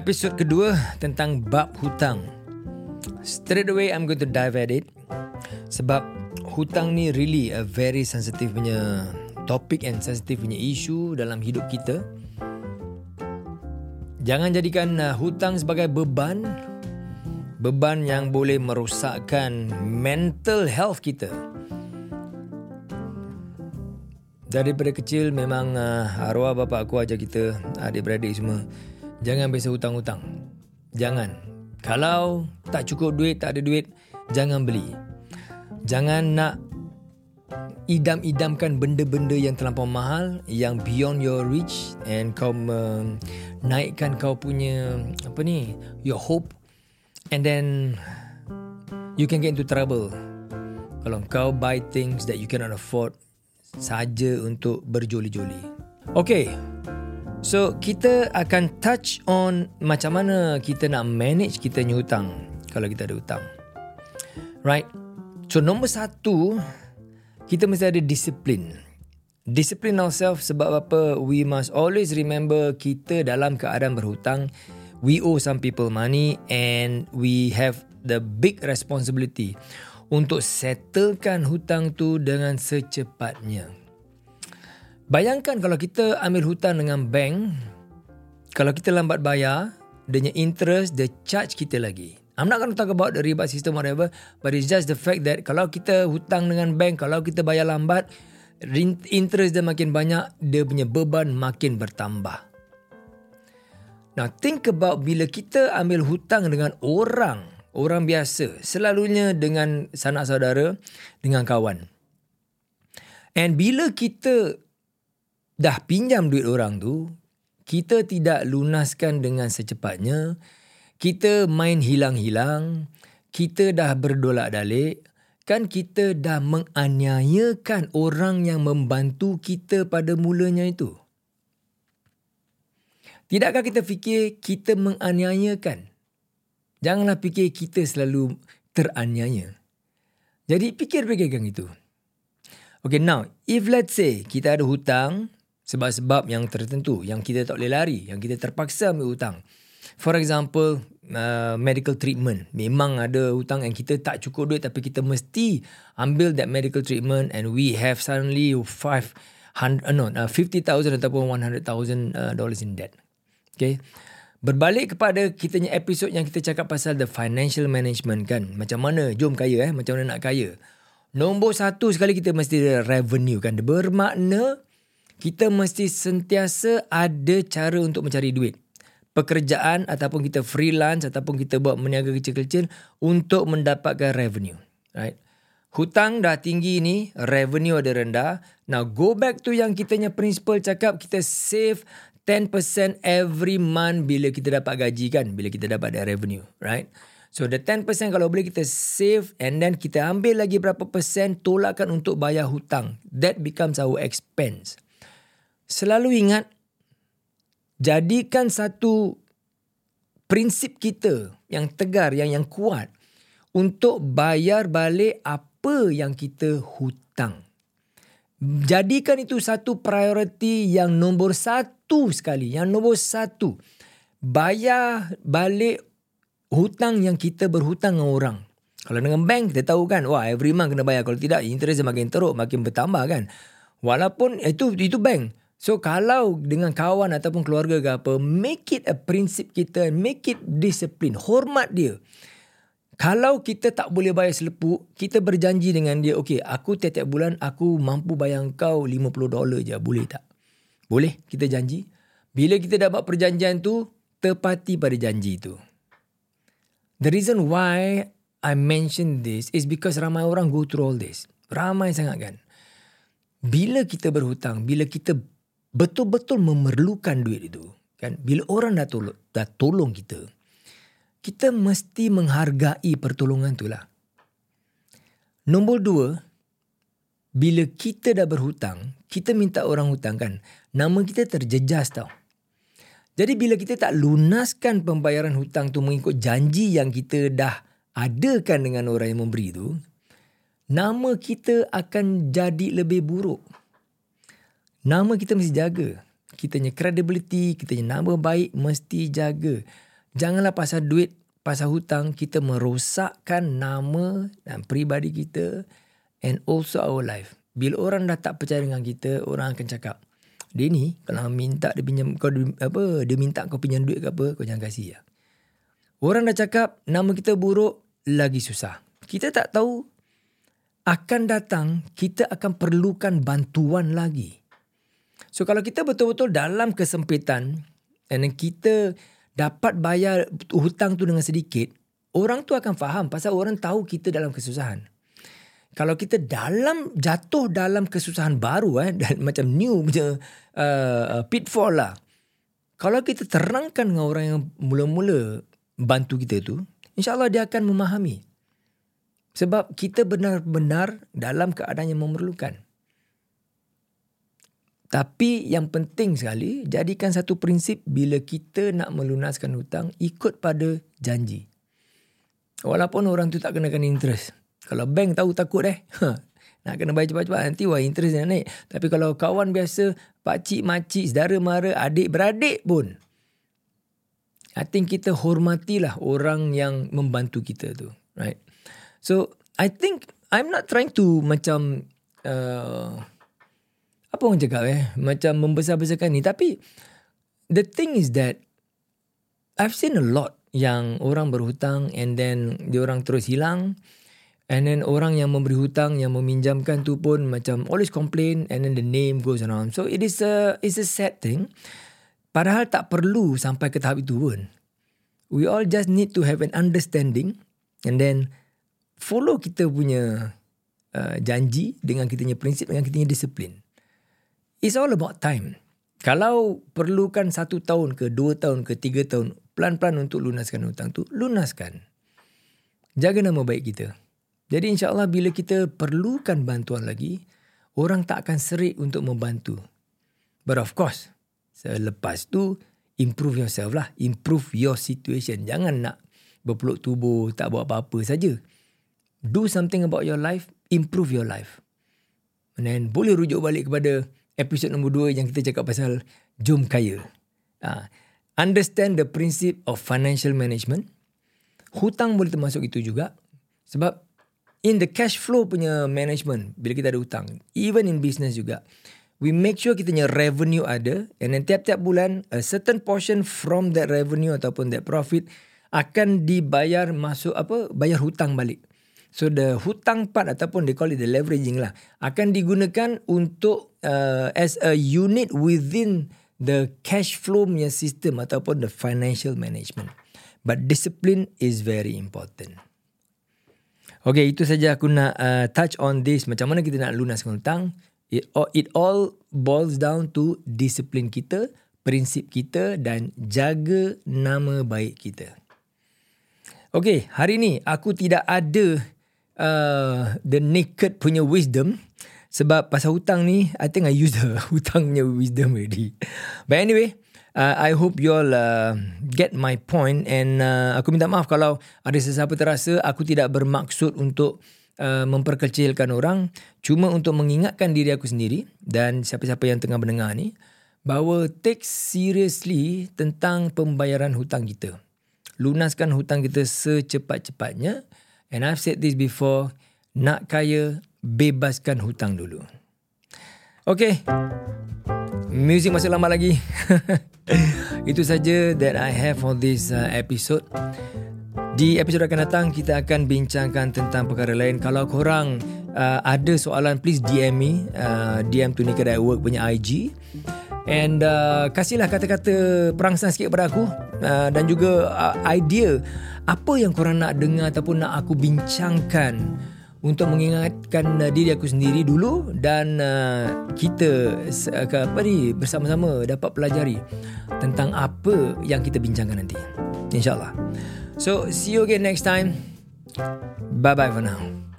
Episod kedua tentang bab hutang. Straight away I'm going to dive at it. Sebab hutang ni really a very sensitive punya topik and sensitive punya issue dalam hidup kita. Jangan jadikan uh, hutang sebagai beban. Beban yang boleh merosakkan mental health kita. Daripada kecil memang uh, arwah bapa aku ajar kita adik-beradik semua jangan biasa hutang-hutang. Jangan. Kalau tak cukup duit, tak ada duit, jangan beli. Jangan nak idam-idamkan benda-benda yang terlampau mahal yang beyond your reach and kau menaikkan kau punya apa ni your hope and then you can get into trouble kalau kau buy things that you cannot afford saja untuk berjoli-joli. Okay, so kita akan touch on macam mana kita nak manage kita punya hutang kalau kita ada hutang. Right? So nombor satu, kita mesti ada disiplin. Disiplin ourselves sebab apa? We must always remember kita dalam keadaan berhutang. We owe some people money and we have the big responsibility untuk settlekan hutang tu dengan secepatnya. Bayangkan kalau kita ambil hutang dengan bank, kalau kita lambat bayar, dia interest, dia charge kita lagi. I'm not going to talk about the rebate system whatever, but it's just the fact that kalau kita hutang dengan bank, kalau kita bayar lambat, interest dia makin banyak, dia punya beban makin bertambah. Now think about bila kita ambil hutang dengan orang, orang biasa, selalunya dengan sanak saudara, dengan kawan. And bila kita dah pinjam duit orang tu, kita tidak lunaskan dengan secepatnya, kita main hilang-hilang, kita dah berdolak dalik, kan kita dah menganiayakan orang yang membantu kita pada mulanya itu. Tidakkah kita fikir kita menganiayakan? Janganlah fikir kita selalu teraniaya. Jadi fikir-fikirkan itu. Okay, now, if let's say kita ada hutang sebab-sebab yang tertentu yang kita tak boleh lari, yang kita terpaksa ambil hutang. For example, uh, medical treatment. Memang ada hutang yang kita tak cukup duit tapi kita mesti ambil that medical treatment and we have suddenly 500 uh, no, uh, 50,000 ataupun 100,000 uh, dollars in debt. Okay. Berbalik kepada kita kitanya episod yang kita cakap pasal the financial management kan. Macam mana jom kaya eh, macam mana nak kaya. Nombor satu sekali kita mesti ada revenue kan. Bermakna kita mesti sentiasa ada cara untuk mencari duit. Pekerjaan ataupun kita freelance ataupun kita buat meniaga kecil-kecil untuk mendapatkan revenue. Right? Hutang dah tinggi ni, revenue ada rendah. Now go back to yang kitanya principle cakap kita save 10% every month bila kita dapat gaji kan bila kita dapat ada revenue right so the 10% kalau boleh kita save and then kita ambil lagi berapa persen tolakkan untuk bayar hutang that becomes our expense selalu ingat jadikan satu prinsip kita yang tegar yang yang kuat untuk bayar balik apa yang kita hutang Jadikan itu satu prioriti yang nombor satu sekali. Yang nombor satu. Bayar balik hutang yang kita berhutang dengan orang. Kalau dengan bank kita tahu kan. Wah every month kena bayar. Kalau tidak interest makin teruk. Makin bertambah kan. Walaupun itu itu bank. So kalau dengan kawan ataupun keluarga ke apa. Make it a prinsip kita. Make it discipline. Hormat dia. Kalau kita tak boleh bayar selepuk, kita berjanji dengan dia, okay, aku tiap-tiap bulan aku mampu bayar kau 50 dolar je, boleh tak? Boleh, kita janji. Bila kita dapat perjanjian tu, tepati pada janji tu. The reason why I mention this is because ramai orang go through all this. Ramai sangat kan. Bila kita berhutang, bila kita betul-betul memerlukan duit itu, kan? Bila orang dah tolong, dah tolong kita, kita mesti menghargai pertolongan tu lah. Nombor dua, bila kita dah berhutang, kita minta orang hutang kan, nama kita terjejas tau. Jadi bila kita tak lunaskan pembayaran hutang tu mengikut janji yang kita dah adakan dengan orang yang memberi tu, nama kita akan jadi lebih buruk. Nama kita mesti jaga. Kita punya credibility, kita punya nama baik mesti jaga. janganlah pasal duit, pasal hutang kita merosakkan nama dan peribadi kita and also our life. Bila orang dah tak percaya dengan kita, orang akan cakap, dia ni kalau minta dia pinjam kau apa dia minta kau pinjam duit ke apa kau jangan kasih ya. Orang dah cakap nama kita buruk lagi susah. Kita tak tahu akan datang kita akan perlukan bantuan lagi. So kalau kita betul-betul dalam kesempitan dan kita dapat bayar hutang tu dengan sedikit, orang tu akan faham pasal orang tahu kita dalam kesusahan kalau kita dalam jatuh dalam kesusahan baru eh macam new punya uh, pitfall lah. Kalau kita terangkan dengan orang yang mula-mula bantu kita tu, insya-Allah dia akan memahami. Sebab kita benar-benar dalam keadaan yang memerlukan. Tapi yang penting sekali, jadikan satu prinsip bila kita nak melunaskan hutang, ikut pada janji. Walaupun orang tu tak kenakan interest. Kalau bank tahu takut eh. Ha, nak kena bayar cepat-cepat nanti wah interest nak naik. Tapi kalau kawan biasa, pak cik, makcik, saudara mara, adik beradik pun. I think kita hormatilah orang yang membantu kita tu. Right? So, I think I'm not trying to macam uh, apa orang cakap eh? Macam membesar-besarkan ni. Tapi the thing is that I've seen a lot yang orang berhutang and then dia orang terus hilang. And then orang yang memberi hutang, yang meminjamkan tu pun macam always complain and then the name goes around. So it is a it's a sad thing. Padahal tak perlu sampai ke tahap itu pun. We all just need to have an understanding and then follow kita punya uh, janji dengan kita punya prinsip, dengan kita punya disiplin. It's all about time. Kalau perlukan satu tahun ke dua tahun ke tiga tahun, pelan-pelan untuk lunaskan hutang tu, lunaskan. Jaga nama baik kita. Jadi insyaAllah bila kita perlukan bantuan lagi, orang tak akan serik untuk membantu. But of course, selepas tu, improve yourself lah. Improve your situation. Jangan nak berpeluk tubuh, tak buat apa-apa saja. Do something about your life, improve your life. And then boleh rujuk balik kepada episod nombor dua yang kita cakap pasal jom kaya. Uh, understand the principle of financial management. Hutang boleh termasuk itu juga. Sebab in the cash flow punya management bila kita ada hutang even in business juga we make sure kita punya revenue ada and then tiap-tiap bulan a certain portion from that revenue ataupun that profit akan dibayar masuk apa bayar hutang balik so the hutang part ataupun they call it the leveraging lah akan digunakan untuk uh, as a unit within the cash flow punya system ataupun the financial management but discipline is very important Okay, itu saja aku nak uh, touch on this. Macam mana kita nak lunaskan hutang. It all, it all boils down to disiplin kita, prinsip kita dan jaga nama baik kita. Okay, hari ni aku tidak ada uh, the naked punya wisdom. Sebab pasal hutang ni, I think I use the hutang punya wisdom already. But anyway, uh, I hope you all uh, get my point and uh, aku minta maaf kalau ada sesiapa terasa aku tidak bermaksud untuk uh, memperkecilkan orang cuma untuk mengingatkan diri aku sendiri dan siapa-siapa yang tengah mendengar ni bahawa take seriously tentang pembayaran hutang kita. Lunaskan hutang kita secepat-cepatnya and I've said this before nak kaya bebaskan hutang dulu. Okay. Music masih lama lagi. Itu saja that I have for this uh, episode. Di episod akan datang kita akan bincangkan tentang perkara lain. Kalau korang uh, ada soalan please DM me. Uh, DM tu Nikah Work punya IG. And uh, kasihlah kata-kata perangsang sikit kepada aku uh, dan juga uh, idea apa yang korang nak dengar ataupun nak aku bincangkan untuk mengingatkan uh, diri aku sendiri dulu dan uh, kita uh, apa ni bersama-sama dapat pelajari tentang apa yang kita bincangkan nanti. Insyaallah. So see you again next time. Bye bye for now